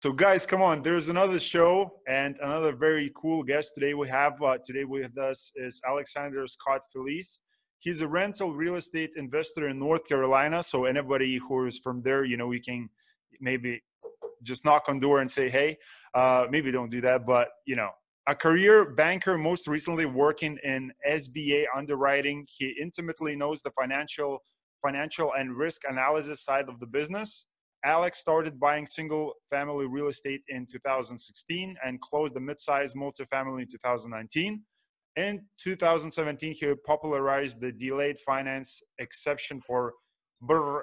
So, guys, come on. There's another show and another very cool guest today. We have uh, today with us is Alexander Scott Felice. He's a rental real estate investor in North Carolina. So, anybody who is from there, you know, we can maybe just knock on door and say, "Hey." Uh, maybe don't do that, but you know, a career banker, most recently working in SBA underwriting. He intimately knows the financial financial and risk analysis side of the business Alex started buying single family real estate in 2016 and closed the mid-sized multifamily in 2019. In 2017, he popularized the delayed finance exception for BRRRR,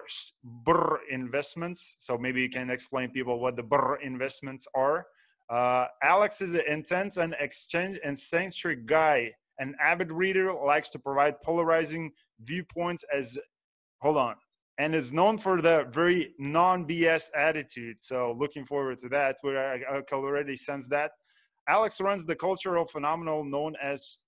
BRRRR investments. So maybe you can explain people what the BRRRR investments are. Uh, Alex is an intense and exchange and eccentric guy. An avid reader likes to provide polarizing viewpoints as hold on and is known for the very non-BS attitude. So looking forward to that. Where I, I can already sense that. Alex runs the cultural phenomenon known as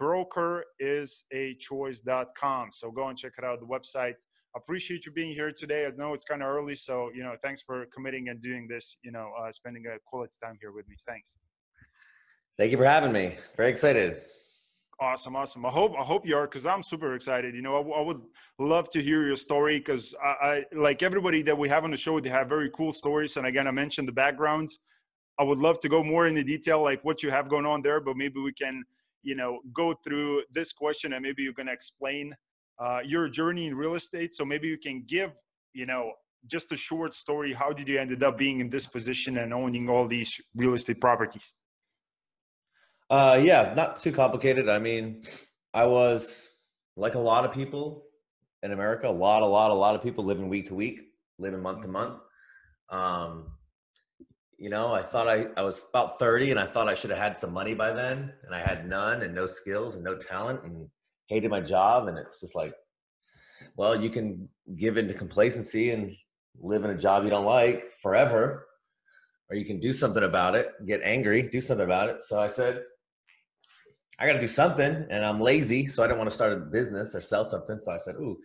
brokeisachoice.com. So go and check it out, the website. Appreciate you being here today. I know it's kind of early, so you know, thanks for committing and doing this. You know, uh, spending a quality time here with me. Thanks. Thank you for having me. Very excited. Awesome, awesome. I hope I hope you are because I'm super excited. You know, I, I, would love to hear your story because I, I, like everybody that we have on the show. They have very cool stories, and again, I mentioned the background. I would love to go more into detail, like what you have going on there. But maybe we can, you know, go through this question, and maybe you're to explain uh, your journey in real estate. So maybe you can give, you know, just a short story. How did you ended up being in this position and owning all these real estate properties? Uh, yeah, not too complicated. I mean, I was like a lot of people in America, a lot, a lot, a lot of people living week to week, living month to month. Um, you know, I thought I, I was about 30 and I thought I should have had some money by then. And I had none and no skills and no talent and hated my job. And it's just like, well, you can give into complacency and live in a job you don't like forever, or you can do something about it, get angry, do something about it. So I said, I got to do something, and I'm lazy, so I don't want to start a business or sell something. So I said, "Ooh,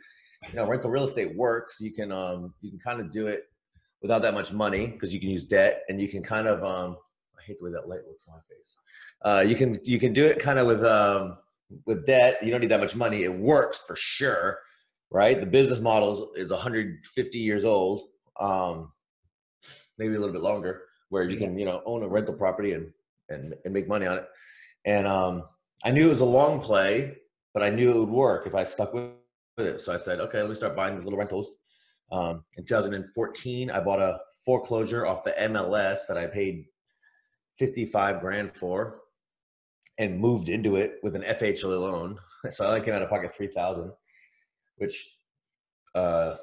you know, rental real estate works. You can um, you can kind of do it without that much money because you can use debt, and you can kind of um, I hate the way that light looks on my face. Uh, you can you can do it kind of with um, with debt. You don't need that much money. It works for sure, right? The business model is, is 150 years old, um, maybe a little bit longer, where you can you know own a rental property and and, and make money on it. And um, I knew it was a long play, but I knew it would work if I stuck with it. So I said, okay, let me start buying these little rentals. Um, in 2014, I bought a foreclosure off the MLS that I paid 55 grand for and moved into it with an FHA loan. So I only came out of pocket 3000 which uh,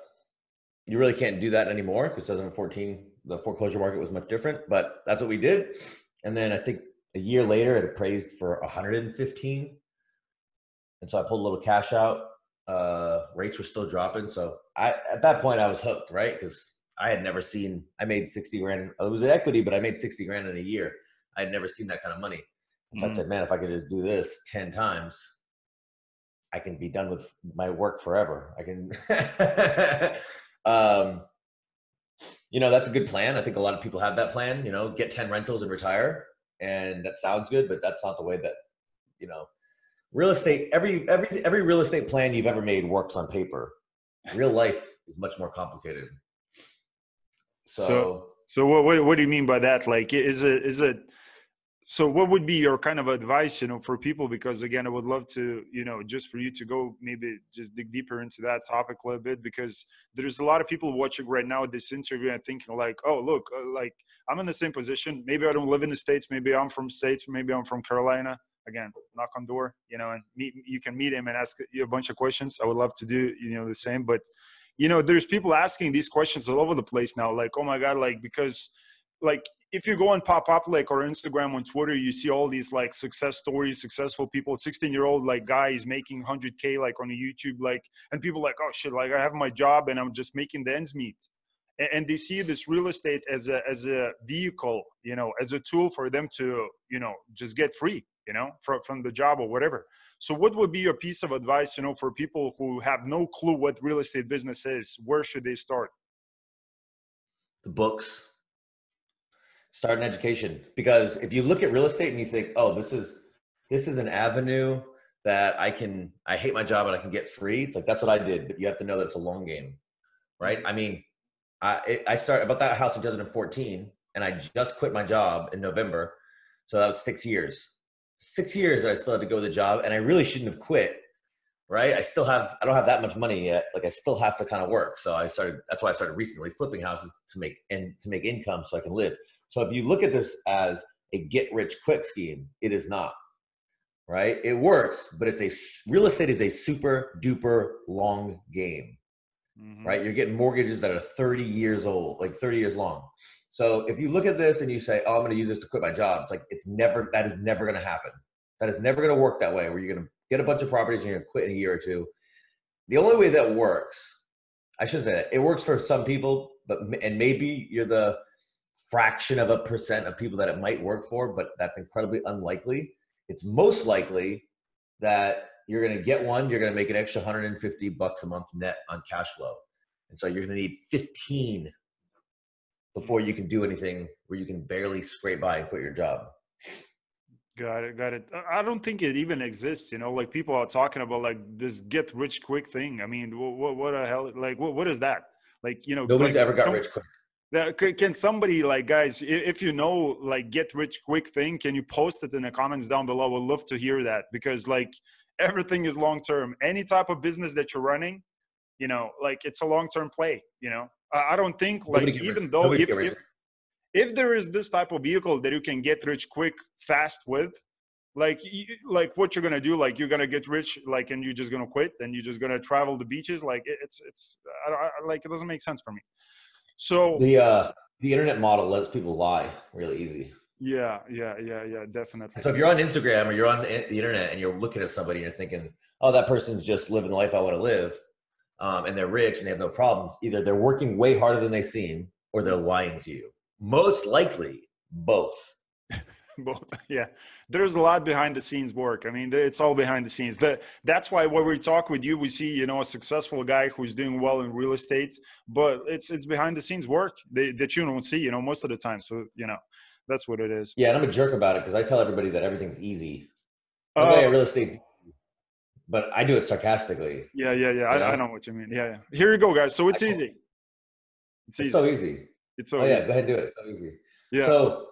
you really can't do that anymore because 2014, the foreclosure market was much different, but that's what we did. And then I think a year later it appraised for 115 and so i pulled a little cash out. Uh, rates were still dropping. So i at that point i was hooked right? Because i had never seen i made 60 grand. It was an equity but i made 60 grand in a year. I had never seen that kind of money. So mm. i said man if i could just do this 10 times i can be done with my work forever. I can um, you know that's a good plan. I think a lot of people have that plan you know get 10 rentals and retire and that sounds good, but that's not the way that you know real estate. Every every every real estate plan you've ever made works on paper. Real life is much more complicated. So, so, so what, what what do you mean by that? Like, is it is it so what would be your kind of advice you know for people? Because again i would love to you know just for you to go maybe just dig deeper into that topic a little bit because there's a lot of people watching right now this interview and thinking like oh look uh, like i'm in the same position. Maybe i don't live in the states. Maybe i'm from states. Maybe i'm from carolina. Again knock on door you know and meet you can meet him and ask you a bunch of questions. I would love to do you know the same. But you know there's people asking these questions all over the place now like oh my god like because like if you go and pop up like or Instagram on Twitter, you see all these like success stories, successful people. 16 year old like guy is making 100k like on YouTube, like, and people like, oh shit, like I have my job and I'm just making the ends meet. And, and they see this real estate as a as a vehicle, you know, as a tool for them to you know just get free, you know, from from the job or whatever. So, what would be your piece of advice, you know, for people who have no clue what real estate business is? Where should they start? The books Start an education because if you look at real estate and you think, oh, this is this is an avenue that I can I hate my job and I can get free. It's like that's what I did, but you have to know that it's a long game, right? I mean, I I started about that house in 2014, and I just quit my job in November, so that was six years. Six years that I still had to go to the job, and I really shouldn't have quit, right? I still have I don't have that much money yet. Like I still have to kind of work. So I started. That's why I started recently flipping houses to make and to make income so I can live. So if you look at this as a get rich quick scheme, it is not right? It works, but it's a real estate is a super duper long game, mm-hmm. right? You're getting mortgages that are 30 years old, like 30 years long. So if you look at this and you say, "Oh, I'm going to use this to quit my job," it's like it's never that is never going to happen. That is never going to work that way. Where you're going to get a bunch of properties and you're going to quit in a year or two. The only way that works, I shouldn't say that it works for some people, but and maybe you're the fraction of a percent of people that it might work for, but that's incredibly unlikely it's most likely that you're going to get one, you're going to make an extra 150 bucks a month net on cash flow. And so you're going to need 15 before you can do anything where you can barely scrape by and quit your job. Got it, got it. I don't think it even exists. You know, like people are talking about like this get rich quick thing. I mean, what what, what the hell? Like, what what is that? Like, you know, nobody's like, ever got some, rich quick can somebody like guys if you know like get rich quick thing can you post it in the comments down below? Would love to hear that because like everything is long term any type of business that you're running you know like it's a long term play you know? I don't think like even though if, if, if there is this type of vehicle that you can get rich quick fast with like like what you're gonna do like you're gonna get rich like and you're just gonna quit and you're just gonna travel the beaches like it's it's I, I, like it doesn't make sense for me so the uh, the internet model lets people lie really easy. Yeah, yeah, yeah, yeah, definitely. So if you're on Instagram or you're on the internet and you're looking at somebody and you're thinking, "Oh, that person's just living the life I want to live," um, and they're rich and they have no problems, either they're working way harder than they seem or they're lying to you. Most likely, both. Well, yeah, there's a lot behind the scenes work. I mean, it's all behind the scenes. That that's why when we talk with you, we see you know a successful guy who's doing well in real estate, but it's it's behind the scenes work that, that you don't see, you know, most of the time. So you know, that's what it is. Yeah, and I'm a jerk about it because I tell everybody that everything's easy. Uh, real estate, but I do it sarcastically. Yeah, yeah, yeah. I, know? I, know what you mean. Yeah, yeah. Here you go, guys. So it's easy. It's, easy. so easy. It's so oh, easy. yeah, go ahead and do it. So easy. Yeah. So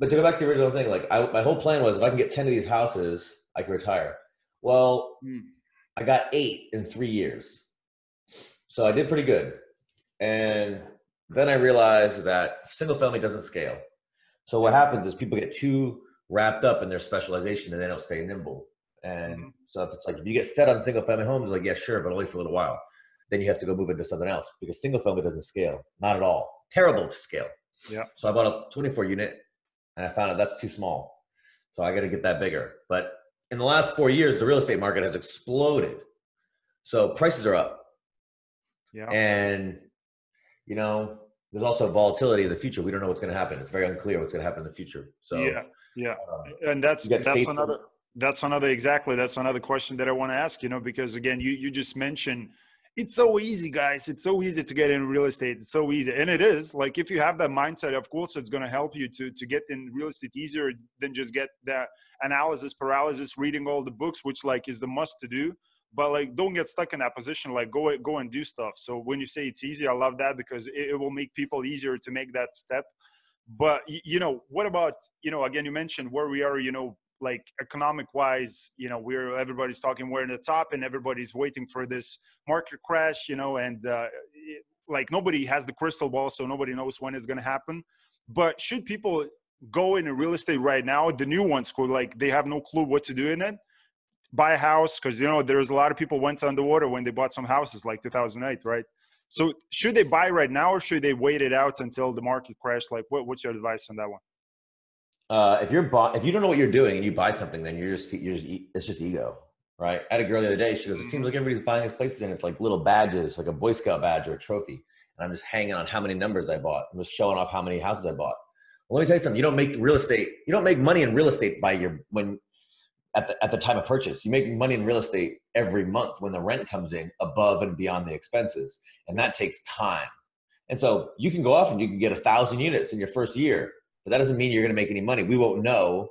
but to go back to the original thing, like I, my whole plan was if I can get 10 of these houses, I can retire. Well, mm. I got eight in three years. So I did pretty good. And then I realized that single family doesn't scale. So what happens is people get too wrapped up in their specialization and they don't stay nimble. And mm-hmm. so if it's like if you get set on single family homes, like yeah, sure, but only for a little while. Then you have to go move into something else because single family doesn't scale, not at all. Terrible to scale. Yeah. So I bought a 24 unit and I found out that's too small. So I got to get that bigger. But in the last four years, the real estate market has exploded. So prices are up. Yeah. And, you know, there's also volatility in the future. We don't know what's going to happen. It's very unclear what's going to happen in the future. So, yeah. Yeah. Uh, and that's, that's another, that's another, exactly. That's another question that I want to ask, you know, because again, you, you just mentioned it's so easy guys. It's so easy to get in real estate. It's so easy. And it is. Like if you have that mindset of course it's going to help you to to get in real estate easier than just get that analysis paralysis reading all the books which like is the must to do. But like don't get stuck in that position. Like go go and do stuff. So when you say it's easy i love that because it, it will make people easier to make that step. But you know what about you know again you mentioned where we are you know like economic wise you know we're everybody's talking we're in the top and everybody's waiting for this market crash you know and uh, like nobody has the crystal ball so nobody knows when it's going to happen. But should people go into real estate right now the new ones who like they have no clue what to do in it buy a house? Because you know there's a lot of people went underwater when they bought some houses like 2008 right? So should they buy right now or should they wait it out until the market crash? Like what, what's your advice on that one uh, if you're bu- if you don't know what you're doing and you buy something, then you're just you're just it's just ego, right? I had a girl the other day. She goes, "It seems like everybody's buying these places, and it's like little badges, like a Boy Scout badge or a trophy." And I'm just hanging on how many numbers I bought. I'm just showing off how many houses I bought. Well, let me tell you something. You don't make real estate. You don't make money in real estate by your when at the at the time of purchase. You make money in real estate every month when the rent comes in above and beyond the expenses, and that takes time. And so you can go off and you can get a thousand units in your first year but that doesn't mean you're going to make any money. We won't know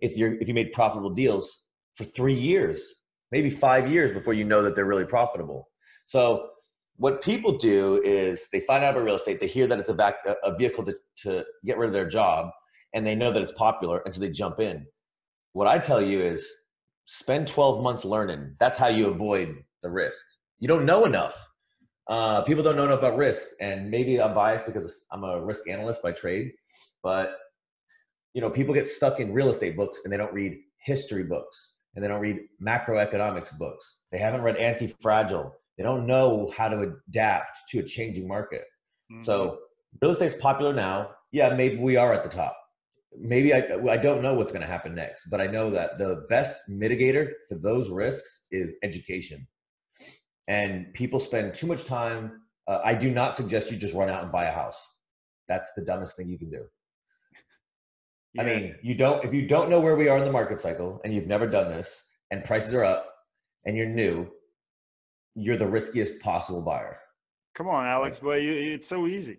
if you're if you made profitable deals for three years, maybe five years before you know that they're really profitable. So what people do is they find out about real estate, they hear that it's a back a vehicle to, to get rid of their job, and they know that it's popular, and so they jump in. What I tell you is spend 12 months learning. That's how you avoid the risk. You don't know enough. Uh, people don't know enough about risk, and maybe I'm biased because I'm a risk analyst by trade, but you know, people get stuck in real estate books and they don't read history books and they don't read macroeconomics books. They haven't read anti-fragile. They don't know how to adapt to a changing market. Mm-hmm. So real estate's popular now. Yeah, maybe we are at the top. Maybe I, I don't know what's going to happen next, but I know that the best mitigator for those risks is education. And people spend too much time. Uh, I do not suggest you just run out and buy a house. That's the dumbest thing you can do. Yeah. I mean, you don't if you don't know where we are in the market cycle and you've never done this and prices are up and you're new, you're the riskiest possible buyer. Come on, Alex, but it's so easy.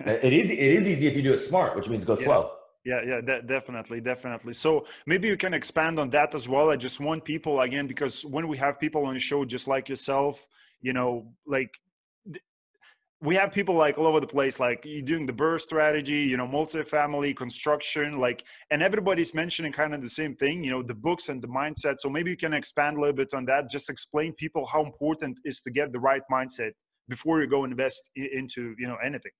it is it is easy if you do it smart, which means go yeah. slow. Yeah, yeah, de- definitely, definitely. So maybe you can expand on that as well. I just want people again because when we have people on the show just like yourself, you know, like we have people like all over the place like doing the BRRRR strategy you know multifamily construction like and everybody's mentioning kind of the same thing you know the books and the mindset. So maybe you can expand a little bit on that. Just explain people how important is to get the right mindset before you go invest into you know anything.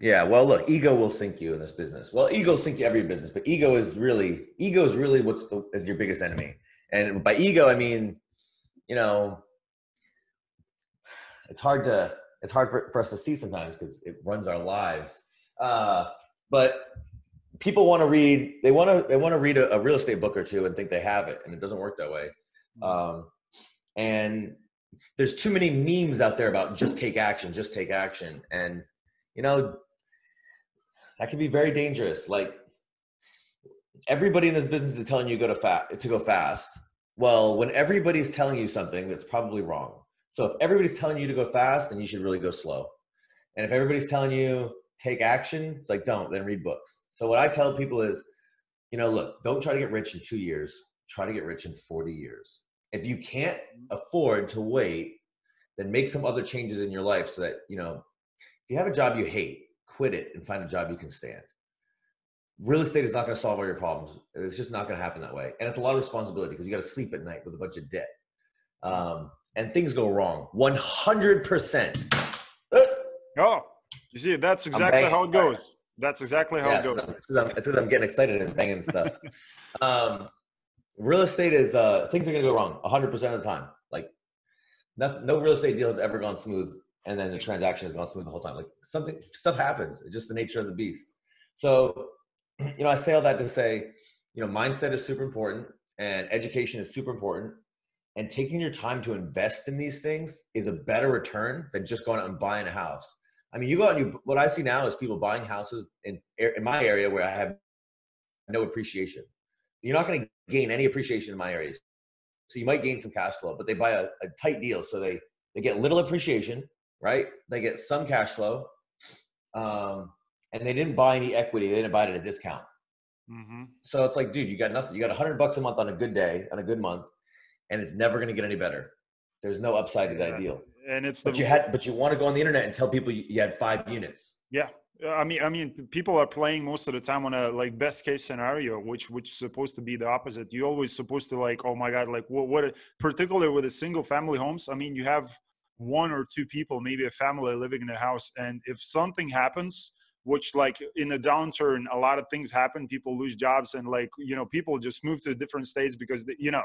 Yeah well look ego will sink you in this business. Well ego sink you every business but ego is really ego is really what's is your biggest enemy. And by ego i mean you know it's hard to it's hard for, for us to see sometimes because it runs our lives. Uh, but people want to read they want to they want to read a, a, real estate book or two and think they have it, and it doesn't work that way. Mm-hmm. Um, and there's too many memes out there about just take action, just take action, and you know that can be very dangerous. Like everybody in this business is telling you to go to fast to go fast. Well, when everybody's telling you something that's probably wrong, so if everybody's telling you to go fast, then you should really go slow. And if everybody's telling you take action, it's like don't, then read books. So what I tell people is, you know, look, don't try to get rich in two years. Try to get rich in 40 years. If you can't afford to wait, then make some other changes in your life so that, you know, if you have a job you hate, quit it and find a job you can stand. Real estate is not going to solve all your problems. It's just not going to happen that way. And it's a lot of responsibility because you got to sleep at night with a bunch of debt. Um, and things go wrong 100%. Oh, you see, that's exactly how it goes. That's exactly how yeah, it goes. It's because I'm, I'm, getting excited and banging stuff. um, real estate is, uh, things are going to go wrong 100% of the time. Like, nothing, no real estate deal has ever gone smooth and then the transaction has gone smooth the whole time. Like, something, stuff happens. It's just the nature of the beast. So, you know, I say all that to say, you know, mindset is super important and education is super important and taking your time to invest in these things is a better return than just going out and buying a house. I mean, you go out and you, what I see now is people buying houses in, in my area where I have no appreciation. You're not going to gain any appreciation in my areas. So you might gain some cash flow, but they buy a, a tight deal. So they, they get little appreciation, right? They get some cash flow. Um, and they didn't buy any equity. They didn't buy it at a discount. Mm-hmm. So it's like, dude, you got nothing. You got a hundred bucks a month on a good day, on a good month and it's never going to get any better. There's no upside to that yeah. deal. And it's the, but you had, but you want to go on the internet and tell people you had five units. Yeah, I mean, I mean, people are playing most of the time on a like best case scenario, which which is supposed to be the opposite. You always supposed to like, oh my god, like what what, particularly with a single family homes. I mean, you have one or two people, maybe a family living in a house, and if something happens, which like in a downturn, a lot of things happen. People lose jobs, and like you know, people just move to different states because they, you know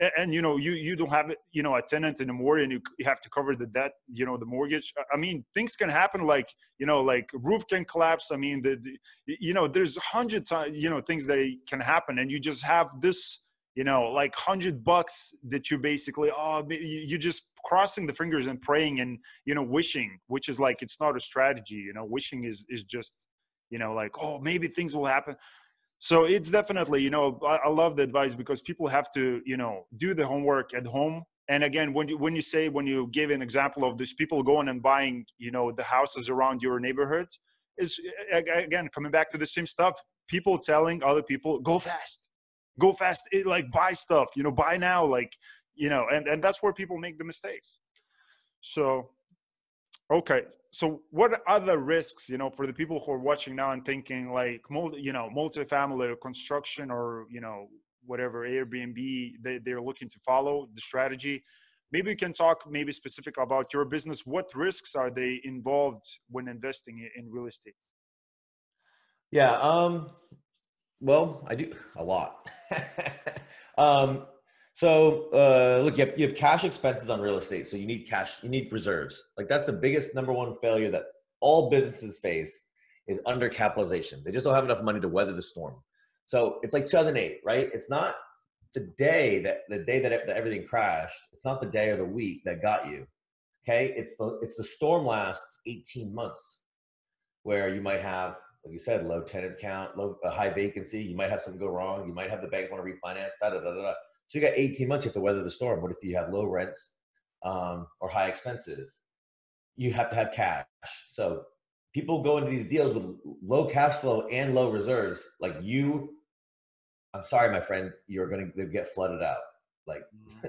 and, and, you know you you don't have you know a tenant anymore and you, you have to cover the debt you know the mortgage i mean things can happen like you know like roof can collapse i mean the, the you know there's hundreds of you know things that can happen and you just have this you know like hundred bucks that you basically oh you're just crossing the fingers and praying and you know wishing which is like it's not a strategy you know wishing is is just you know like oh maybe things will happen so it's definitely you know I, I, love the advice because people have to you know do the homework at home and again when you when you say when you give an example of these people going and buying you know the houses around your neighborhood is again coming back to the same stuff. People telling other people, go fast, go fast, it, like buy stuff, you know, buy now, like, you know, and, and that's where people make the mistakes. So, okay. So what are the risks, you know, for the people who are watching now and thinking like, multi, you know, multifamily or construction or, you know, whatever Airbnb they, they're looking to follow the strategy? Maybe you can talk maybe specific about your business. What risks are they involved when investing in real estate? Yeah um well i do a lot. Um so uh look you have, you have cash expenses on real estate so you need cash you need reserves. Like that's the biggest number one failure that all businesses face is undercapitalization. They just don't have enough money to weather the storm. So it's like 2008 right? It's not the day that the day that, that everything crashed. It's not the day or the week that got you okay? It's the it's the storm lasts 18 months where you might have like you said low tenant count low a high vacancy you might have something go wrong you might have the bank want to refinance da, da, da, da, da. So you got 18 months you have to weather the storm what if you have low rents um, or high expenses you have to have cash so people go into these deals with low cash flow and low reserves like you I'm sorry, my friend, you're going to get flooded out. Like, mm-hmm.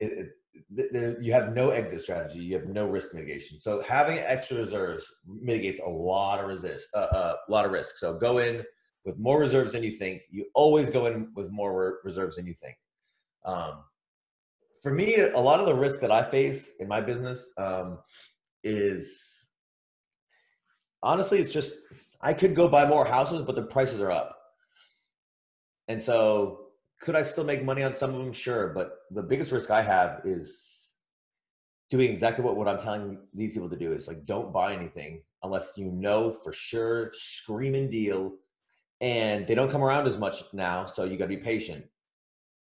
it, it, you have no exit strategy. You have no risk mitigation. So having extra reserves mitigates a lot of resist, uh, uh, a lot of risk. So go in with more reserves than you think. You always go in with more reserves than you think. Um, for me, a lot of the risk that I face in my business um, is honestly, it's just I could go buy more houses, but the prices are up. And so, could I still make money on some of them? Sure. But the biggest risk I have is doing exactly what, what I'm telling these people to do is like, don't buy anything unless you know for sure, screaming deal. And they don't come around as much now. So you got to be patient,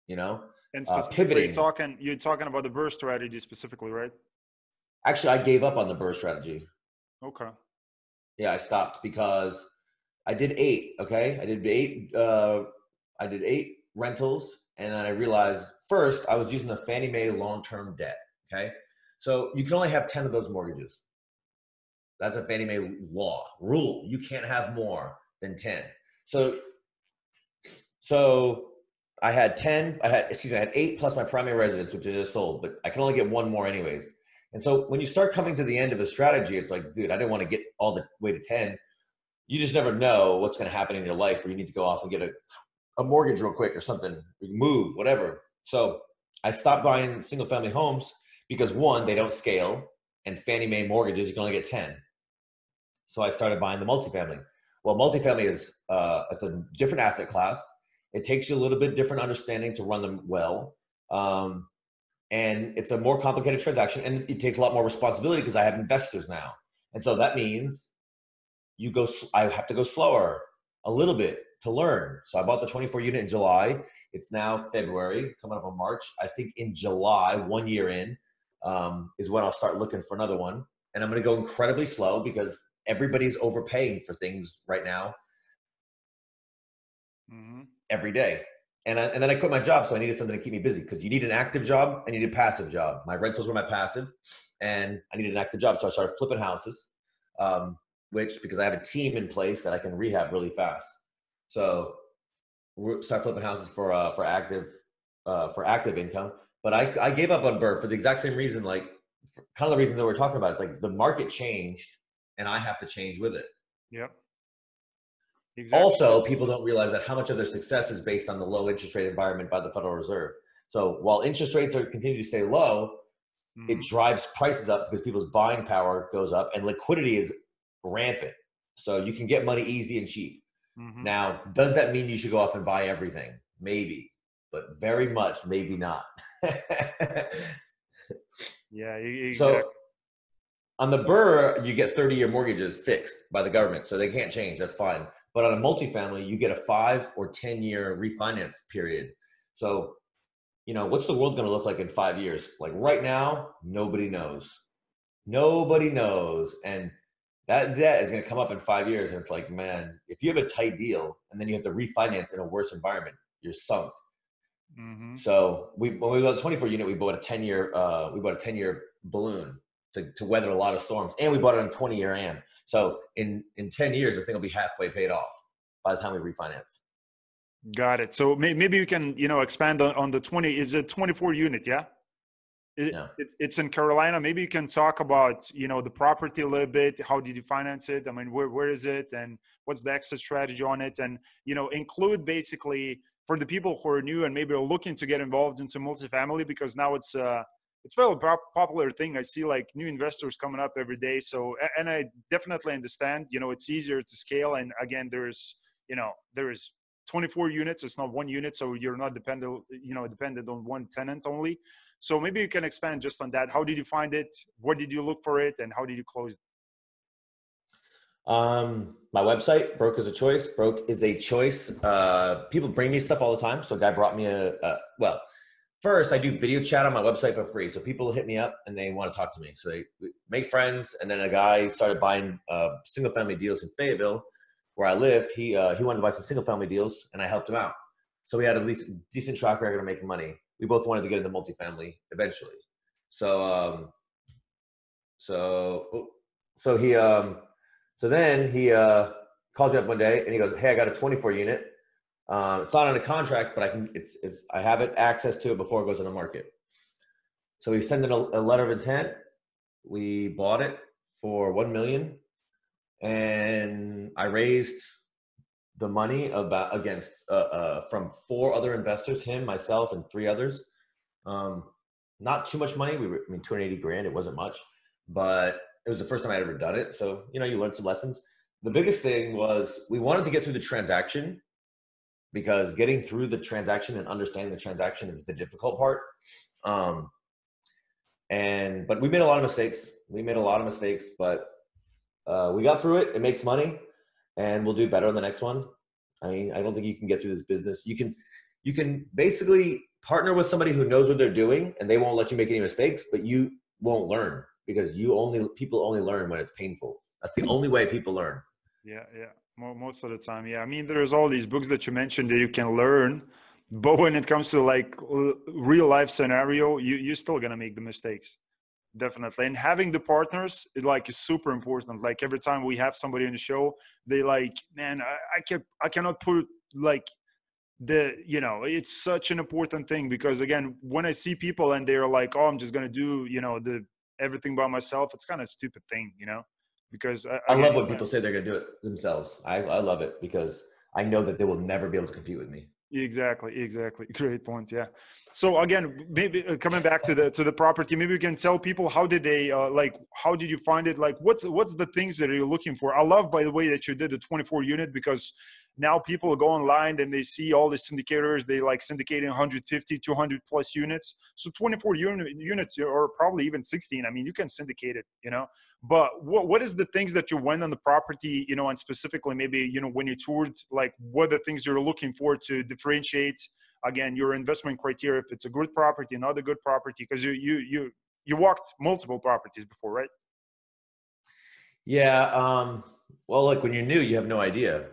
you know? And uh, pivoting. You're talking, you're talking about the BRRRR strategy specifically, right? Actually, I gave up on the BRRRR strategy. Okay. Yeah, I stopped because I did eight. Okay, I did eight uh, I did eight rentals, and then I realized first I was using the Fannie Mae long-term debt. Okay, so you can only have ten of those mortgages. That's a Fannie Mae law rule. You can't have more than ten. So, so I had ten. I had excuse me. I had eight plus my primary residence, which I just sold, but I can only get one more anyways. And so when you start coming to the end of a strategy, it's like, dude, I didn't want to get all the way to ten. You just never know what's going to happen in your life where you need to go off and get a a mortgage real quick or something, move, whatever. So I stopped buying single family homes because one, they don't scale, and Fannie Mae mortgages you can only get ten. So I started buying the multifamily. Well, multifamily is uh, it's a different asset class. It takes you a little bit different understanding to run them well, um, and it's a more complicated transaction, and it takes a lot more responsibility because I have investors now, and so that means you go. I have to go slower a little bit to learn. So I bought the 24 unit in July. It's now February, coming up on March. I think in July, one year in, um, is when I'll start looking for another one. And I'm going to go incredibly slow because everybody's overpaying for things right now mm-hmm. Every day. And, I, and then I quit my job, so I needed something to keep me busy because you need an active job. I needed a passive job. My rentals were my passive, and I needed an active job. So I started flipping houses, um, which because I have a team in place that I can rehab really fast. So start flipping houses for uh, for active uh, for active income. But I, I gave up on BRRRR for the exact same reason, like kind of the reason that we're talking about. It's like the market changed, and I have to change with it. Yep. Exactly. Also, people don't realize that how much of their success is based on the low interest rate environment by the Federal Reserve. So while interest rates are continue to stay low, mm-hmm. it drives prices up because people's buying power goes up and liquidity is rampant. So you can get money easy and cheap. Mm-hmm. Now, does that mean you should go off and buy everything? Maybe, but very much maybe not. yeah, exactly. So on the BRRRR, you get 30 year mortgages fixed by the government, so they can't change. That's fine. But on a multifamily, you get a five or 10 year refinance period. So, you know, what's the world going to look like in five years? Like right now, nobody knows. Nobody knows. And that debt is going to come up in five years. And it's like, man, if you have a tight deal and then you have to refinance in a worse environment, you're sunk. Mm-hmm. So we when we bought a 24 unit, we bought a 10 year uh, we bought a 10 year balloon. to, to weather a lot of storms. And we bought it on 20 year AM. So in, in 10 years, the thing will be halfway paid off by the time we refinance. Got it. So maybe you can, you know, expand on, on the 20, is it 24 unit? Yeah. It, Yeah. it, it's in Carolina. Maybe you can talk about, you know, the property a little bit. How did you finance it? I mean, where, where is it and what's the exit strategy on it? And, you know, include basically for the people who are new and maybe are looking to get involved into multifamily because now it's, uh, it's very pop- popular thing. I see like new investors coming up every day. So, and I definitely understand, you know, it's easier to scale. And again, there's, you know, there is 24 units. It's not one unit. So you're not dependent, you know, dependent on one tenant only. So maybe you can expand just on that. How did you find it? Where did you look for it? And how did you close it? Um, my website, Broke is a Choice. Broke is a choice. Uh, people bring me stuff all the time. So a guy brought me a, a well, first I do video chat on my website for free. So people hit me up and they want to talk to me. So they make friends. And then a guy started buying uh, single family deals in Fayetteville, where I live. He uh, he wanted to buy some single family deals, and I helped him out. So we had at least decent track record of making money. We both wanted to get into multifamily eventually. So um, so oh, so he um so then he uh, called me up one day and he goes, "Hey, I got a 24 unit. Um, it's not on a contract, but I can. It's, it's I have it access to it before it goes on the market." So we sent in a, a letter of intent. We bought it for one million, and I raised the money about against uh, uh, from four other investors, him, myself, and three others. Um, not too much money. We were, I mean, 280 grand. It wasn't much, but it was the first time I'd ever done it. So, you know, you learn some lessons. The biggest thing was we wanted to get through the transaction because getting through the transaction and understanding the transaction is the difficult part. Um, and, but we made a lot of mistakes. We made a lot of mistakes, but uh, we got through it. It makes money and we'll do better on the next one. I mean, I don't think you can get through this business. You can, you can basically partner with somebody who knows what they're doing and they won't let you make any mistakes, but you won't learn because you only people only learn when it's painful. That's the only way people learn. Yeah, yeah. Mo- Most of the time, yeah. I mean, there's all these books that you mentioned that you can learn, but when it comes to like real life scenario, you you're still gonna make the mistakes, definitely. And having the partners, it like is super important. Like every time we have somebody on the show, they like, man, I, I I cannot put like the you know it's such an important thing because again when i see people and they're like oh i'm just gonna do you know the everything by myself it's kind of stupid thing you know because I, I love when people say they're gonna do it themselves. I, I love it because I know that they will never be able to compete with me. Exactly, exactly. Great point. Yeah. So again, maybe uh, coming back to the to the property, maybe we can tell people how did they uh, like how did you find it? Like what's what's the things that you're looking for? I love by the way that you did the 24 unit because now people go online and they see all the syndicators they like syndicating 150 200 plus units so 24 unit, units or probably even 16 i mean you can syndicate it you know but what, what is the things that you went on the property you know and specifically maybe you know when you toured like what the things you're looking for to differentiate again your investment criteria if it's a good property not a good property because you you you you walked multiple properties before right Yeah. Um, well, look, when you're new, you have no idea.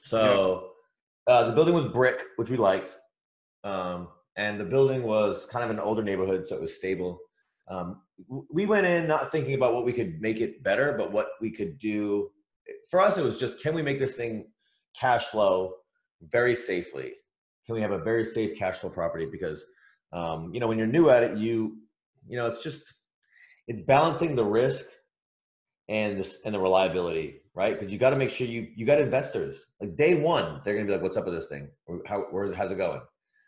So uh, the building was brick, which we liked. Um, and the building was kind of an older neighborhood, so it was stable. Um, we went in not thinking about what we could make it better, but what we could do. For us, it was just can we make this thing cash flow very safely? Can we have a very safe cash flow property? Because um, you know when you're new at it, you you know it's just it's balancing the risk and this and the reliability, right? Because you got to make sure you you got investors. Like day one, they're gonna be like, "What's up with this thing? How where's how's it going?"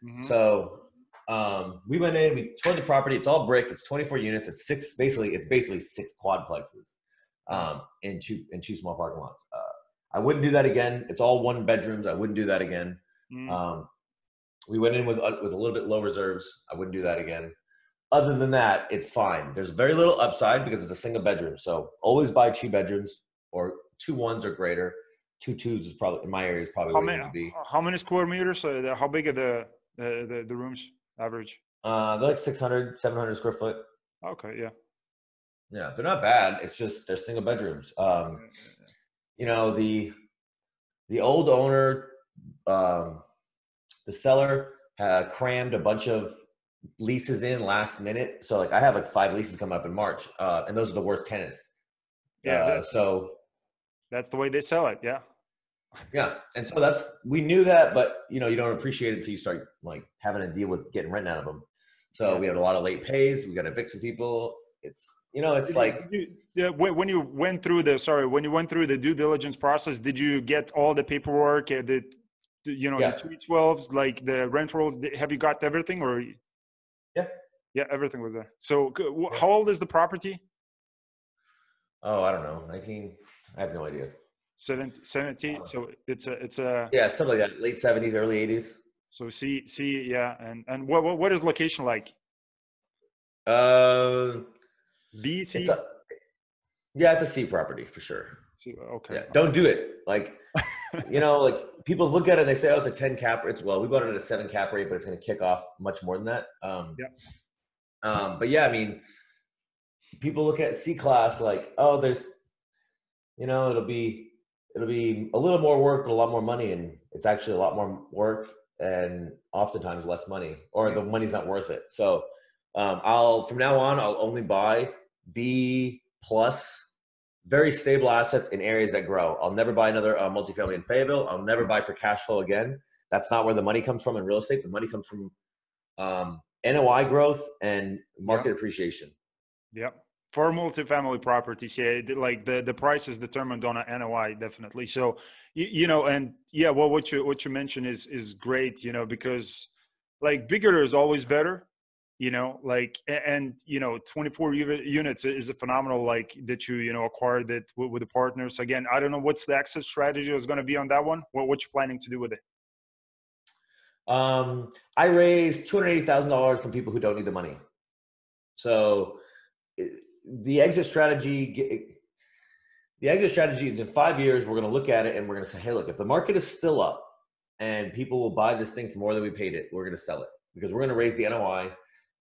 Mhm. So um, we went in, we toured the property. It's all brick. It's 24 units. It's six. Basically, it's basically six quadplexes um, in two in two small parking lots. Uh, I wouldn't do that again. It's all one bedrooms. I wouldn't do that again. Mhm. Um, we went in with uh, with a little bit low reserves. I wouldn't do that again. Other than that, it's fine. There's very little upside because it's a single bedroom. So always buy two bedrooms or two ones or greater. Two twos is probably in my area is probably how many need to be. how many square meters uh, the- how big are the the, the, the rooms average Uh, they're like 600, 700 square foot. okay yeah Yeah, they're not bad. It's just they're single bedrooms. Um, you know the the old owner, um, the seller had crammed a bunch of leases in last minute. So like I have like five leases coming up in March, uh, and those are the worst tenants. Yeah. Uh, that's- so That's the way they sell it. Yeah. yeah, and so that's we knew that, but you know you don't appreciate it until you start like having to deal with getting rent out of them. So Yeah. we had a lot of late pays. We got to evict some people. It's you know it's Did like did you- yeah, when you went through the sorry, when you went through the due diligence process, did you get all the paperwork? The, the you know Yeah. the two twelves, like the rent rolls. Have you got everything or? Yeah. Everything was there. So, how old is the property? oh I don't know nineteen. I have no idea. 70, 70 So it's a it's a Yeah, something like that. Late seventies, early eighties. so see see yeah and and what what, what is location like? Uh, B it's C. a, yeah, it's a C property for sure. C- Okay. Yeah, don't do it. Like, you know, like people look at it and they say, "Oh, it's a ten cap rate." Well, we bought it at a seven cap rate, but it's going to kick off much more than that. Um, Yeah. Um, but yeah, I mean, people look at C class like, "Oh, there's, you know, it'll be it'll be a little more work, but a lot more money," and it's actually a lot more work and oftentimes less money, or the money's not worth it. So, um, I'll from now on, I'll only buy B plus very stable assets in areas that grow. I'll never buy another uh, multifamily in Fayetteville. I'll never buy for cash flow again. That's not where the money comes from in real estate. The money comes from um, NOI growth and market appreciation. Yeah. For multifamily properties, yeah, like the, the price is determined on a NOI, definitely. So, you, you know, and yeah, well, what you what you mentioned is is great, you know, because like bigger is always better, you know, like and you know, 24 units is a phenomenal like that you you know acquired it with, with the partners. Again, I don't know what's the exit strategy is going to be on that one. What what you planning to do with it? Um, I raised two hundred eighty thousand dollars from people who don't need the money. So the exit strategy, the exit strategy is in five years. We're going to look at it and we're going to say, hey, look, if the market is still up and people will buy this thing for more than we paid it, we're going to sell it because we're going to raise the NOI.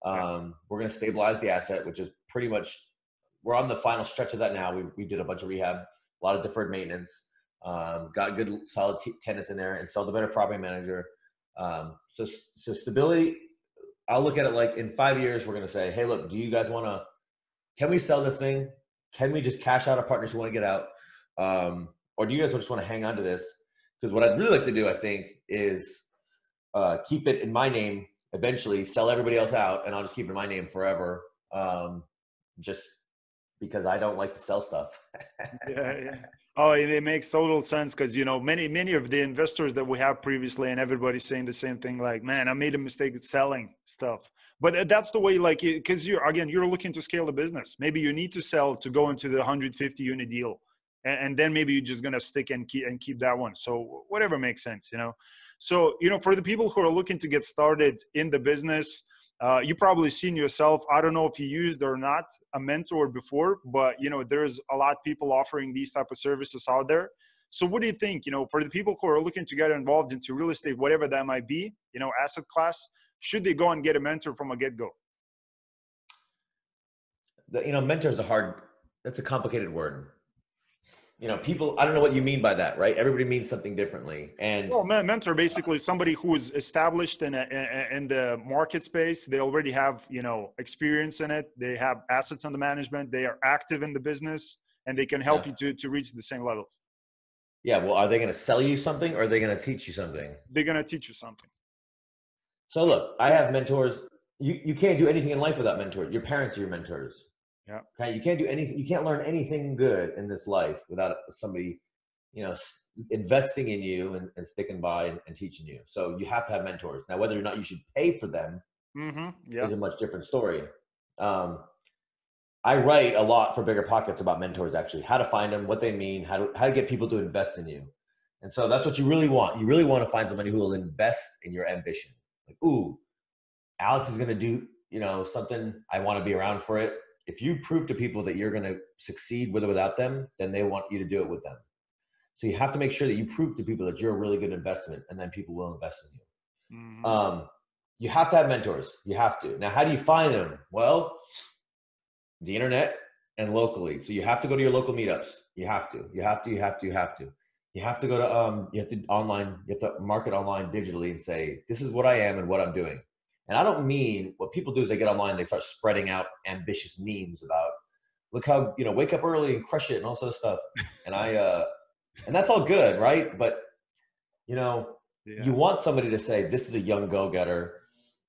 Um, we're going to stabilize the asset, which is pretty much we're on the final stretch of that now. We we did a bunch of rehab, a lot of deferred maintenance, um, got good solid t- tenants in there, and sold a better property manager. Um, so, so stability, I'll look at it like in five years, we're going to say, hey, look, do you guys want to, can we sell this thing? Can we just cash out our partners who want to get out? Um, or do you guys just want to hang on to this? Because what I'd really like to do, I think, is uh, keep it in my name eventually, sell everybody else out, and I'll just keep it in my name forever. Um, just because I don't like to sell stuff. yeah, yeah. Oh, it, makes total sense because you know many many of the investors that we have previously, and everybody's saying the same thing. Like, man, I made a mistake selling stuff. But that's the way, like, because you're again, you're looking to scale the business. Maybe you need to sell to go into the 150 unit deal, and, and then maybe you're just gonna stick and keep and keep that one. So whatever makes sense, you know. So you know, for the people who are looking to get started in the business. Uh, you probably seen yourself. I don't know if you used or not a mentor before, but you know there's a lot of people offering these type of services out there. So what do you think? You know, for the people who are looking to get involved into real estate, whatever that might be, you know, asset class, should they go and get a mentor from a get go? the, you know, mentor is a hard, that's a complicated word. You know, people, I don't know what you mean by that, right? Everybody means something differently. And Well, men- mentor basically somebody who is established in a, in- the market space. They already have you know experience in it. They have assets under management. They are active in the business, and they can help Yeah. you to to reach the same levels. yeah, well, are they going to sell you something or are they going to teach you something? They're gonna teach you something. So look, I have mentors. You, you can't do anything in life without mentors. Your parents are your mentors. Yeah. Okay. You can't do anything. You can't learn anything good in this life without somebody, you know, investing in you and, and sticking by and, and teaching you. So you have to have mentors. Now, whether or not you should pay for them Mm-hmm. Yeah. is a much different story. Um, I write a lot for BiggerPockets about mentors, actually, how to find them, what they mean, how to how to get people to invest in you, and so that's what you really want. You really want to find somebody who will invest in your ambition. Like, ooh, Alex is going to do, you know, something. I want to be around for it. If you prove to people that you're going to succeed with or without them, then they want you to do it with them. So you have to make sure that you prove to people that you're a really good investment, and then people will invest in you. Mhm. Um, you have to have mentors. You have to. Now, how do you find them? Well, the internet and locally. So you have to go to your local meetups. You have to. You have to. You have to. You have to. You have to go to um. You have to online. You have to market online digitally and say this is what I am and what I'm doing. And I don't mean what people do is they get online, they start spreading out ambitious memes about look how you know wake up early and crush it and all sort of stuff. And I uh, and that's all good, right? But you know, yeah. you want somebody to say this is a young go getter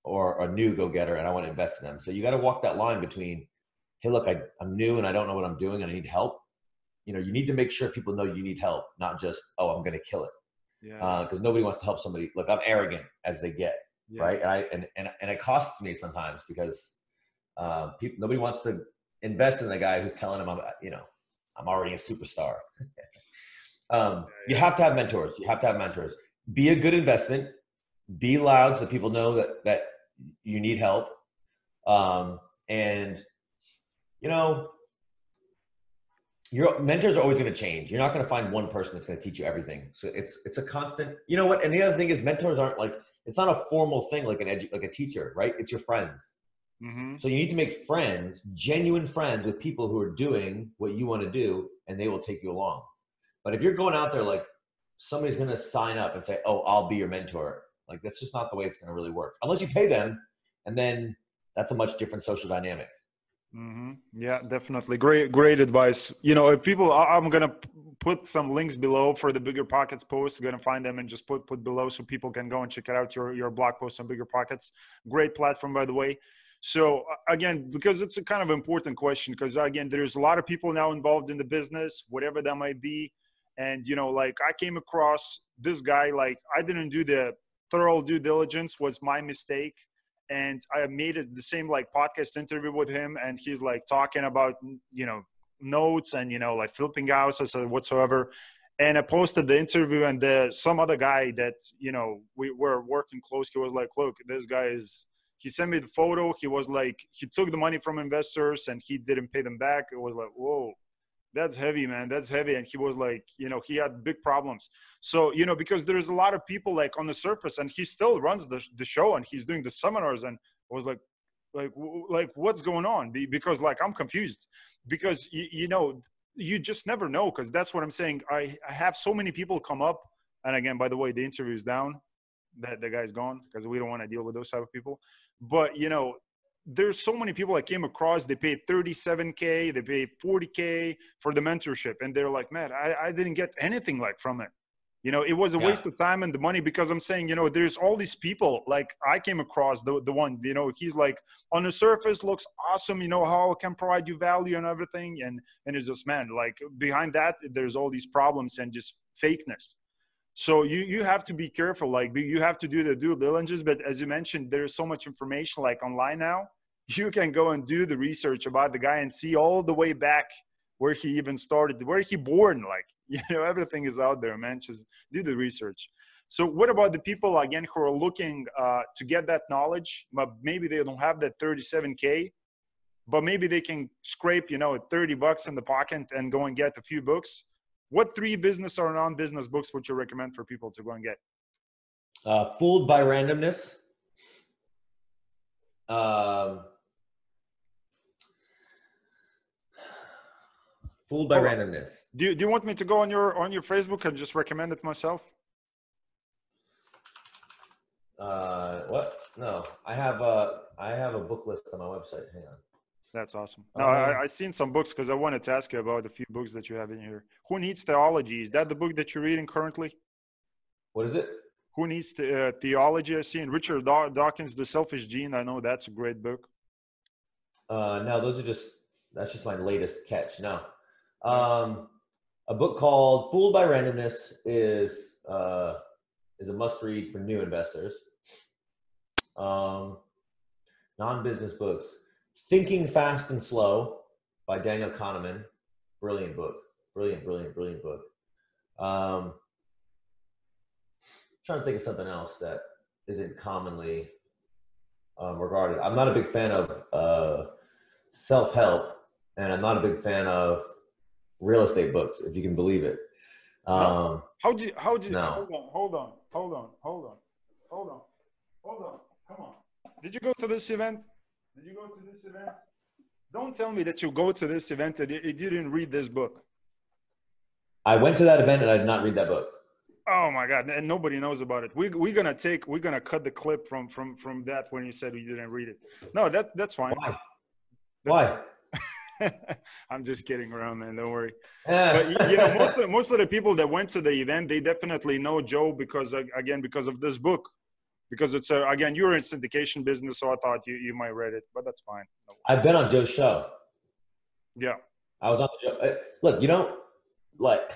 or a new go getter, and I want to invest in them. So you got to walk that line between, hey, look, I, I'm new and I don't know what I'm doing and I need help. You know, you need to make sure people know you need help, not just oh, I'm going to kill it. Yeah. Because uh, nobody wants to help somebody. Look, I'm arrogant as they get, yeah. right? And I and, and and it costs me sometimes because uh, people nobody wants to invest in the guy who's telling him I'm you know I'm already a superstar. um, you have to have mentors. You have to have mentors. Be a good investment. Be loud so people know that that you need help. Um, and you know, your mentors are always going to change. You're not going to find one person that's going to teach you everything. So it's it's a constant. You know what? And the other thing is, mentors aren't like it's not a formal thing like an edu- like a teacher, right? It's your friends. Mm-hmm. So you need to make friends, genuine friends with people who are doing what you want to do, and they will take you along. But if you're going out there like somebody's going to sign up and say, "Oh, I'll be your mentor," like that's just not the way it's going to really work. Unless you pay them, and then that's a much different social dynamic. Mm-hmm. Yeah, definitely. Great, great advice. You know, people, I'm gonna put some links below for the BiggerPockets post. Gonna find them and just put put below so people can go and check it out. Your your blog post on BiggerPockets. Great platform, by the way. So again, because it's a kind of important question, because again, there's a lot of people now involved in the business, whatever that might be. And you know, like I came across this guy, like I didn't do the thorough due diligence, was my mistake and I made it the same like podcast interview with him, and he's like talking about you know notes and you know like flipping houses or uh, whatsoever. And I posted the interview, and the, some other guy that you know we were working close. He was like, "Look, this guy is." He sent me the photo. He was like, he took the money from investors and he didn't pay them back. It was like, whoa, that's heavy man. That's heavy. And he was like you know he had big problems. So you know because there's a lot of people like on the surface and he still runs the, the show and he's doing the seminars and I was like like like what's going on? Because like i'm confused. Because you, you know you just never know because that's what i'm saying. I, I have so many people come up and again by the way the interview is down that the guy's gone because we don't want to deal with those type of people. But you know there's so many people I came across, they paid 37K, they paid 40K for the mentorship. And they're like, man, I, I didn't get anything like from it. You know, it was a yeah. waste of time and the money because I'm saying, you know, there's all these people like I came across the, the one, you know, he's like on the surface looks awesome, you know, how I can provide you value and everything. And, and it's just, man, like behind that, there's all these problems and just fakeness. So you you have to be careful. Like you have to do the due diligence. But as you mentioned, there's so much information like online now. You can go and do the research about the guy and see all the way back where he even started, where he born. Like you know, everything is out there, man. Just do the research. So what about the people again who are looking uh, to get that knowledge, but maybe they don't have that 37k, but maybe they can scrape you know 30 bucks in the pocket and go and get a few books what three business or non-business books would you recommend for people to go and get? Uh, Fooled by Randomness. Um, Fooled by oh, Randomness. Do you, do you want me to go on your on your Facebook and just recommend it myself? Uh, what? No, I have a I have a book list on my website. Hang on. That's awesome. No, I, I seen some books because I wanted to ask you about a few books that you have in here. Who needs theology? Is that the book that you're reading currently? What is it? Who needs the, uh, theology? I seen Richard Dawkins, The Selfish Gene. I know that's a great book. Uh, no, those are just that's just my latest catch. No, um, a book called "Fooled by Randomness" is uh, is a must read for new investors. Um, non business books. Thinking Fast and Slow by Daniel Kahneman. Brilliant book. Brilliant, brilliant, brilliant book. Um, trying to think of something else that isn't commonly um, regarded. I'm not a big fan of uh, self help, and I'm not a big fan of real estate books, if you can believe it. Um, how do you, how do you, no. hold on, hold on, hold on, hold on, hold on, hold on, come on. Did you go to this event? Did you go to this event? Don't tell me that you go to this event and you didn't read this book. I went to that event and I did not read that book. Oh my god! And nobody knows about it. We we're gonna take we're gonna cut the clip from from from that when you said we didn't read it. No, that that's fine. Why? That's Why? I'm just kidding around, man. Don't worry. But you know, most of, most of the people that went to the event, they definitely know Joe because again, because of this book, because it's a, again, you're in syndication business, so I thought you you might read it, but that's fine. I've been on Joe's show. Yeah. I was on the Joe. uh, Look, you don't like,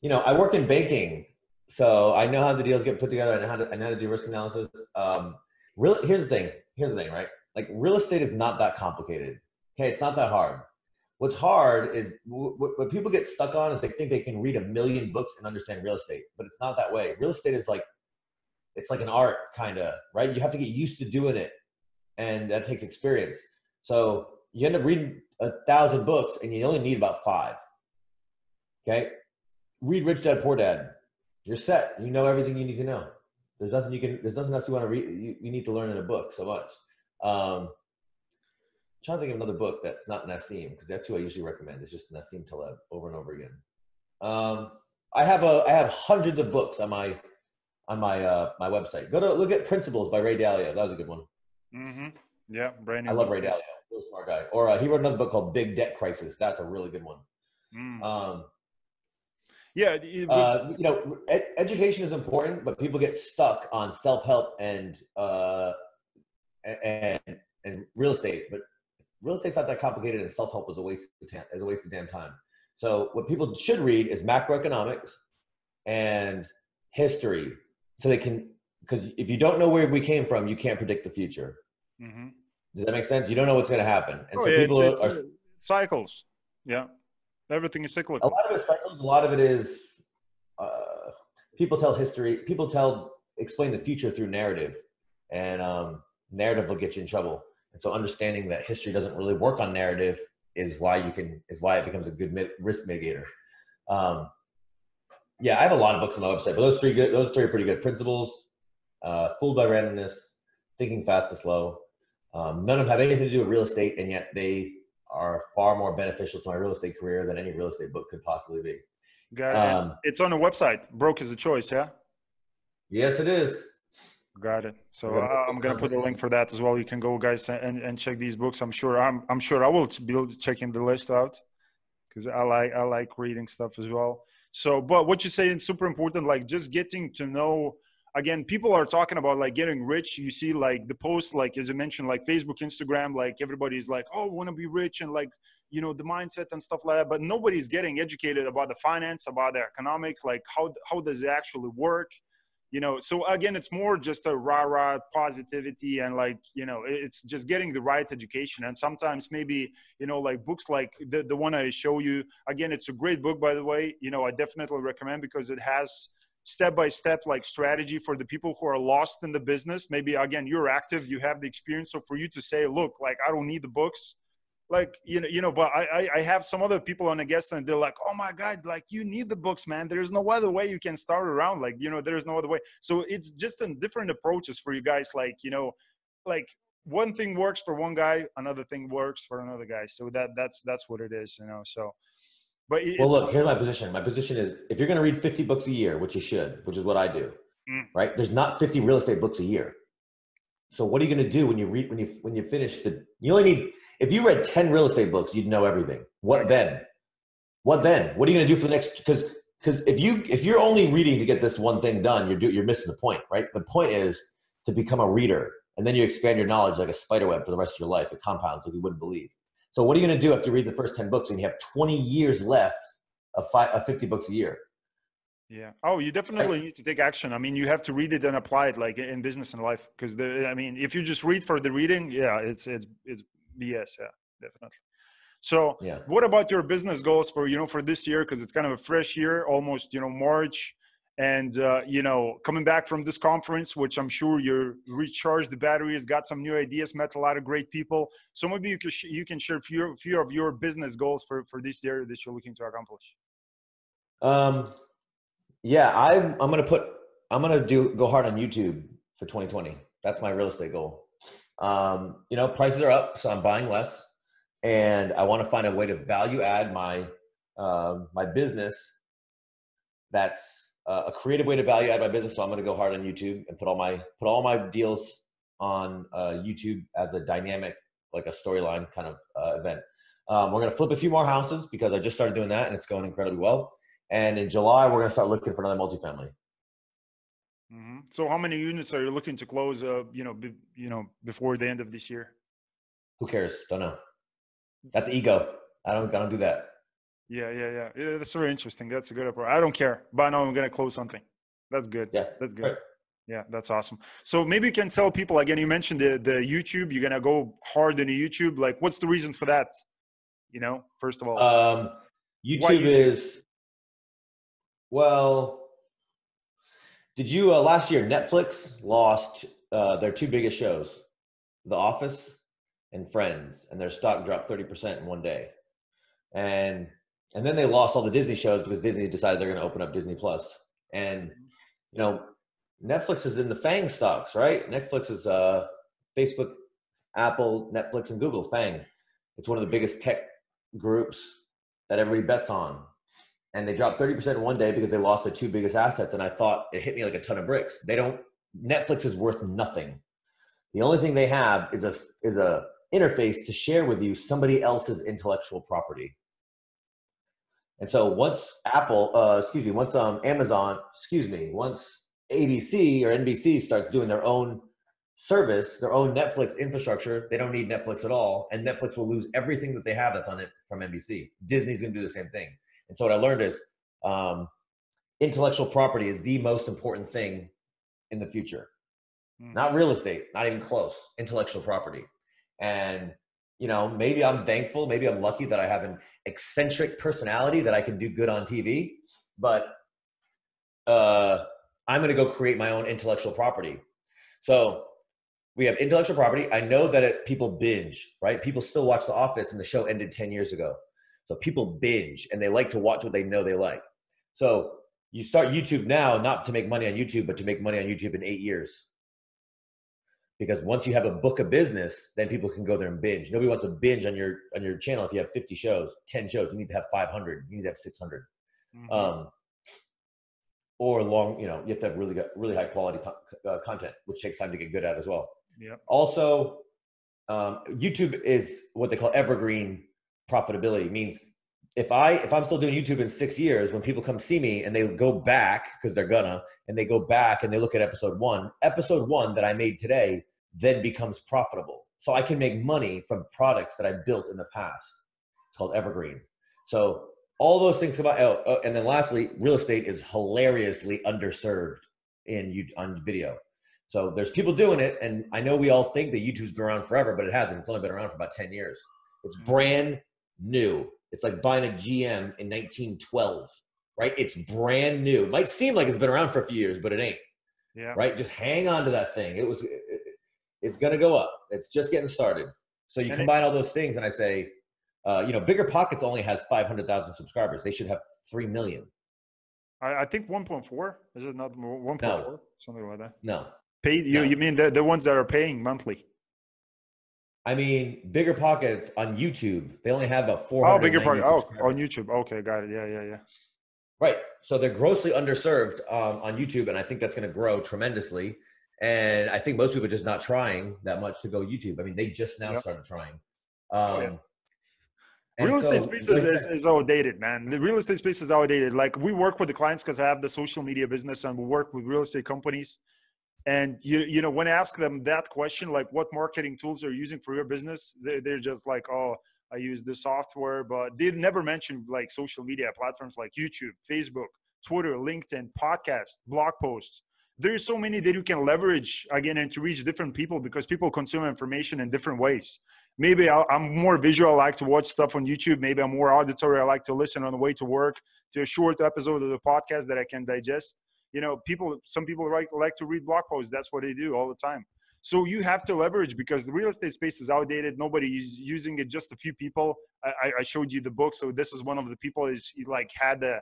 you know, I work in banking, so I know how the deals get put together. I know how to, I know how to do risk analysis. Um, real. Here's the thing. Here's the thing, right? Like, real estate is not that complicated. Okay, it's not that hard. What's hard is what, what people get stuck on is they think they can read a million books and understand real estate, but it's not that way. Real estate is like, it's like an art, kind of, right? You have to get used to doing it, and that takes experience. So you end up reading a thousand books and you only need about five. Okay? Read Rich Dad Poor Dad. You're set. You know everything you need to know. There's nothing you can there's nothing else you want to read you, you need to learn in a book so much. Um trying to think of another book that's not Nassim, because that's who I usually recommend. It's just Nassim Taleb over and over again. Um I have a I have hundreds of books on my on my uh my website. Go to look at Principles by Ray Dalio. That was a good one. Mm-hmm. Yeah. Brandon. I love Ray Dalio. Real smart guy. Or uh, he wrote another book called Big Debt Crisis. That's a really good one. Mm. Um, Yeah. it- uh, you know, ed- education is important, but people get stuck on self help and uh, and and real estate. But real estate's not that complicated, and self help is a waste of time. Is a waste of damn time. So what people should read is macroeconomics and history, so they can. Because if you don't know where we came from, you can't predict the future. mhm. Does that make sense? You don't know what's going to happen, and Oh, so yeah, it's, people it's, are. uh, cycles. Yeah. Everything is cyclical a lot of it cycles, a lot of it is uh, people tell history people tell explain the future through narrative and um, narrative will get you in trouble and so understanding that history doesn't really work on narrative is why you can is why it becomes a good mit- risk mitigator um, yeah i have a lot of books on my website but those three good those three are pretty good principles uh, fooled by randomness thinking fast and slow um, none of them have anything to do with real estate and yet they are far more beneficial to my real estate career than any real estate book could possibly be. Got it. Um, it's on the website. Broke is a choice. Yeah. yes, it is. Got it. So uh, I'm gonna put a link for that as well. You can go, guys, and, and check these books. I'm sure. I'm I'm sure I will be checking the list out because I like I like reading stuff as well. So, but what you say is super important. Like just getting to know. Again, people are talking about like getting rich. You see, like the posts, like as I mentioned, like Facebook, Instagram, like everybody's like, "Oh, want to be rich," and like you know the mindset and stuff like that. But nobody's getting educated about the finance, about the economics, like how how does it actually work you know so again it's more just a rah rah positivity and like you know it's just getting the right education. And sometimes maybe you know like books like the, the one i show you again it's a great book by the way. You know i definitely recommend because it has step by step like strategy for the people who are lost in the business. Maybe again you're active you have the experience. So for you to say look like i don't need the books like you know you know but I, I i have some other people on the guest and they're like oh my god like you need the books man there's no other way you can start around like you know there's no other way so it's just in different approaches for you guys like you know like one thing works for one guy another thing works for another guy so that that's that's what it is you know so but Well, look, here's my position. My position is if you're going to read 50 books a year, which you should, which is what I do, Mm. right? There's not 50 real estate books a year. So what are you going to do when you read when you when you finish the? You only need if you read 10 real estate books, you'd know everything. What then? What then? What are you going to do for the next? Because because if you if you're only reading to get this one thing done, you're do, you're missing the point, right? The point is to become a reader, and then you expand your knowledge like a spider web for the rest of your life. It compounds like you wouldn't believe. So what are you going to do after you read the first 10 books and you have 20 years left of, five, of 50 books a year? yeah oh you definitely need to take action i mean you have to read it and apply it like in business and life because the i mean if you just read for the reading yeah it's it's it's bs yeah definitely so Yeah. what about your business goals for you know for this year because it's kind of a fresh year almost you know march and uh, you know coming back from this conference which i'm sure you're recharged the batteries got some new ideas met a lot of great people so maybe you can sh- you can share a few, few of your business goals for for this year that you're looking to accomplish Um, yeah, I, I'm going to put, I'm to do, go hard on YouTube for 2020. That's my real estate goal. Um, you know, prices are up, so I'm buying less and I want to find a way to value add my, um, my business that's uh, a creative way to value add my business. So I'm going to go hard on YouTube and put all my put all my deals on uh, YouTube as a dynamic, like a storyline kind of uh, event. Um, we're going to flip a few more houses because I just started doing that and it's going incredibly well. And in July, we're going to start looking for another multifamily. Mm-hmm. So, how many units are you looking to close? Uh, you know, be, you know, before the end of this year. Who cares? Don't know. That's ego. I don't. I don't do that. Yeah, yeah, yeah. yeah that's very interesting. That's a good approach. I don't care, but I know I'm going to close something. That's good. Yeah, that's good. Right. Yeah, that's awesome. So maybe you can tell people again. You mentioned the the YouTube. You're gonna go hard in the YouTube. Like, what's the reason for that? You know, first of all, um, YouTube, YouTube? is well. Did you uh, last year? Netflix lost uh, their two biggest shows, The Office and Friends, and their stock dropped thirty percent in one day. And and then they lost all the Disney shows because Disney decided they're going to open up Disney Plus. And you know, Netflix is in the FANG stocks, right? Netflix is uh, Facebook, Apple, Netflix, and Google. FANG. It's one of the biggest tech groups that everybody bets on. And they dropped 30% in one day because they lost the two biggest assets. And I thought it hit me like a ton of bricks. They don't, Netflix is worth nothing. The only thing they have is a, is a interface to share with you somebody else's intellectual property. And so once Apple, uh, excuse me, once um, Amazon, excuse me, once ABC or NBC starts doing their own service, their own Netflix infrastructure, they don't need Netflix at all, and Netflix will lose everything that they have that's on it from NBC. Disney's going to do the same thing. And so what I learned is um, intellectual property is the most important thing in the future. Mm. Not real estate, not even close. Intellectual property, and you know maybe I'm thankful, maybe I'm lucky that I have an eccentric personality that I can do good on TV, but uh, I'm going to go create my own intellectual property. So we have intellectual property. I know that it, people binge, right? People still watch The Office, and the show ended 10 years ago. So people binge and they like to watch what they know they like. So you start YouTube now, not to make money on YouTube, but to make money on YouTube in eight years. Because once you have a book of business, then people can go there and binge. Nobody wants to binge on your on your channel if you have 50 shows, 10 shows. You need to have 500. You need to have 600. Mm-hmm. Um, or long, you know, you have to have really good, really high quality uh, content, which takes time to get good at as well. Yeah. Also, um, YouTube is what they call evergreen profitability. Means if I if I'm still doing YouTube in six years, when people come see me and they go back because they're gonna, and they go back and they look at episode one, episode one that I made today then becomes profitable. So I can make money from products that I built in the past. It's called evergreen. So all those things come out. Oh, oh, and then lastly, real estate is hilariously underserved in you on video. So there's people doing it, and I know we all think that YouTube's been around forever, but it hasn't. It's only been around for about 10 years. It's mm-hmm. brand new. It's like buying a GM in 1912, right? It's brand new. It might seem like it's been around for a few years, but it ain't. Yeah. Right? Just hang on to that thing. It was. It, it's gonna go up. It's just getting started. So you and combine it, all those things, and I say, uh, you know, BiggerPockets only has 500,000 subscribers. They should have 3 million. I, I think 1.4. Is it not 1.4? No. Something like that. No. Paid you? No. You mean the the ones that are paying monthly? I mean, BiggerPockets on YouTube. They only have about four. Oh, BiggerPockets. Oh, on YouTube. Okay, got it. Yeah, yeah, yeah. Right. So they're grossly underserved um, on YouTube, and I think that's going to grow tremendously. And I think most people are just not trying that much to go YouTube. I mean, they just now yep. started trying. Um, oh, yeah. Um, real estate so, space is, is, is, outdated, man. The real estate space is outdated. Like we work with the clients because I have the social media business and we work with real estate companies and you you know when I ask them that question like what marketing tools are you using for your business? They're, they're just like oh i use the software. But they never mention like social media platforms like youtube facebook twitter linkedin podcast blog posts. There's so many that you can leverage again and to reach different people because people consume information in different ways. Maybe i am more visual i like to watch stuff on youtube. Maybe i'm more auditory i like to listen on the way to work to a short episode of the podcast that i can digest you know people some people like, like to read blog posts. That's what they do all the time. So you have to leverage because the real estate space is outdated. Nobody is using it. Just a few people. I, I showed you the book. So this is one of the people is like had the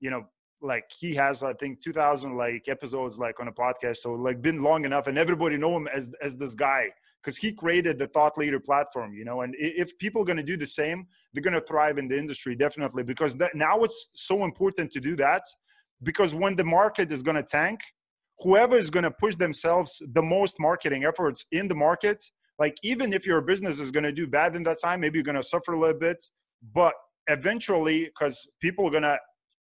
you know like he has i think 2000 like episodes like on a podcast. So like been long enough and everybody know him as as this guy because he created the thought leader platform you know? And if people are going to do the same they're going to thrive in the industry definitely because that, now it's so important to do that because when the market is going to tank whoever is going to push themselves the most marketing efforts in the market like even if your business is going to do bad in that time maybe you're going to suffer a little bit but eventually because people are going to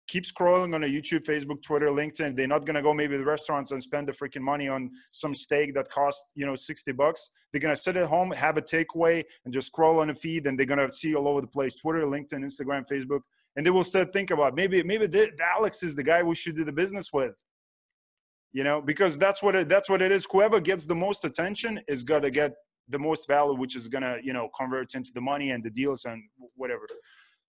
keep scrolling on a youtube facebook twitter linkedin they're not going to go maybe to the restaurants and spend the freaking money on some steak that costs you know 60 bucks. They're going to sit at home have a takeaway and just scroll on a feed and they're going to see all over the place twitter linkedin instagram facebook and they will start think about maybe maybe the, the alex is the guy we should do the business with. You know because that's what it that's what it is. Whoever gets the most attention is to get the most value which is going to you know convert into the money and the deals and whatever.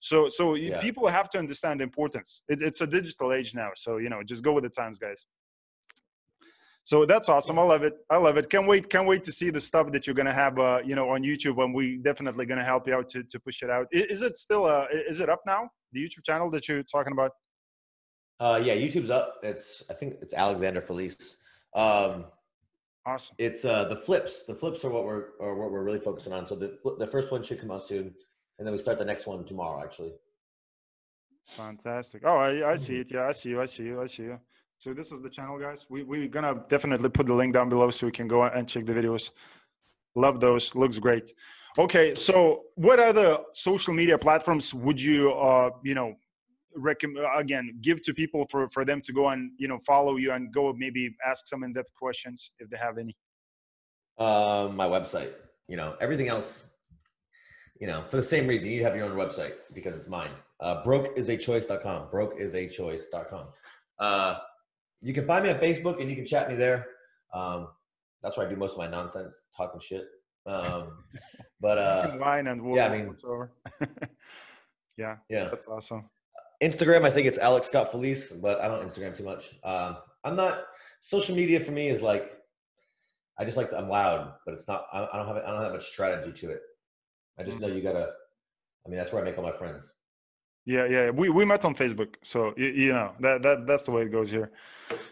So so yeah. people have to understand the importance. It, it's a digital age now so you know just go with the times guys. So that's awesome. I love it. I love it. Can't wait can't wait to see the stuff that you're going to have uh, you know on youtube and we definitely going to help you out to, to push it out. Is it still uh is it up now the youtube channel that you're talking about uh, yeah, YouTube's up. It's I think it's Alexander Felice. Um, awesome. It's uh, the flips. The flips are what we're are what we're really focusing on. So the the first one should come out soon, and then we start the next one tomorrow. Actually. Fantastic. Oh, I, I see mm-hmm. it. Yeah, I see you. I see you. I see you. So this is the channel, guys. We we're gonna definitely put the link down below so we can go and check the videos. Love those. Looks great. Okay, so what other social media platforms would you, uh, you know, recommend again give to people for for them to go and you know follow you and go maybe ask some in-depth questions if they have any? Um my website you know everything else you know for the same reason you have your own website because it's mine. Uh brokeisachoice.com brokeisachoice.com uh you can find me on facebook and you can chat me there. Um that's where i do most of my nonsense talking shit um but uh wine and yeah i mean yeah yeah that's awesome Instagram, I think it's Alex Scott Felice, but I don't Instagram too much. Um, I'm not social media for me is like I just like I'm loud, but it's not. I don't have I don't have much strategy to it. I just know you gotta. I mean, that's where I make all my friends. Yeah, yeah. We we met on Facebook, so you, you know that that that's the way it goes here.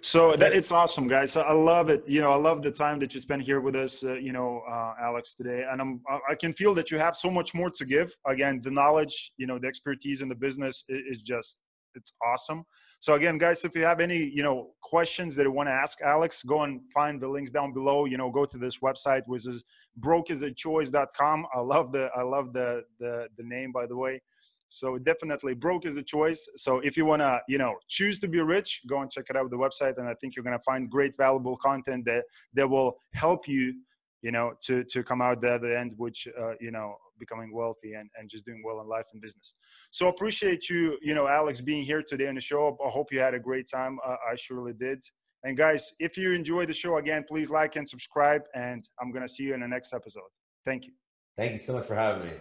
So that it's awesome, guys. I love it. You know, I love the time that you spent here with us. Uh, you know, uh, Alex today, and I'm I can feel that you have so much more to give. Again, the knowledge, you know, the expertise in the business is just it's awesome. So again, guys, if you have any, you know, questions that you want to ask Alex, go and find the links down below. You know, go to this website, which is brokeischoice.com. I love the I love the the the name, by the way. So definitely broke is a choice. So if you want to, you know, choose to be rich, go and check it out the website. And I think you're going to find great valuable content that, that will help you, you know, to, to come out the other end, which, uh, you know, becoming wealthy and, and just doing well in life and business. So appreciate you, you know, Alex being here today on the show. I hope you had a great time. Uh, I surely did. And guys, if you enjoyed the show again, please like and subscribe. And I'm going to see you in the next episode. Thank you. Thank you so much for having me.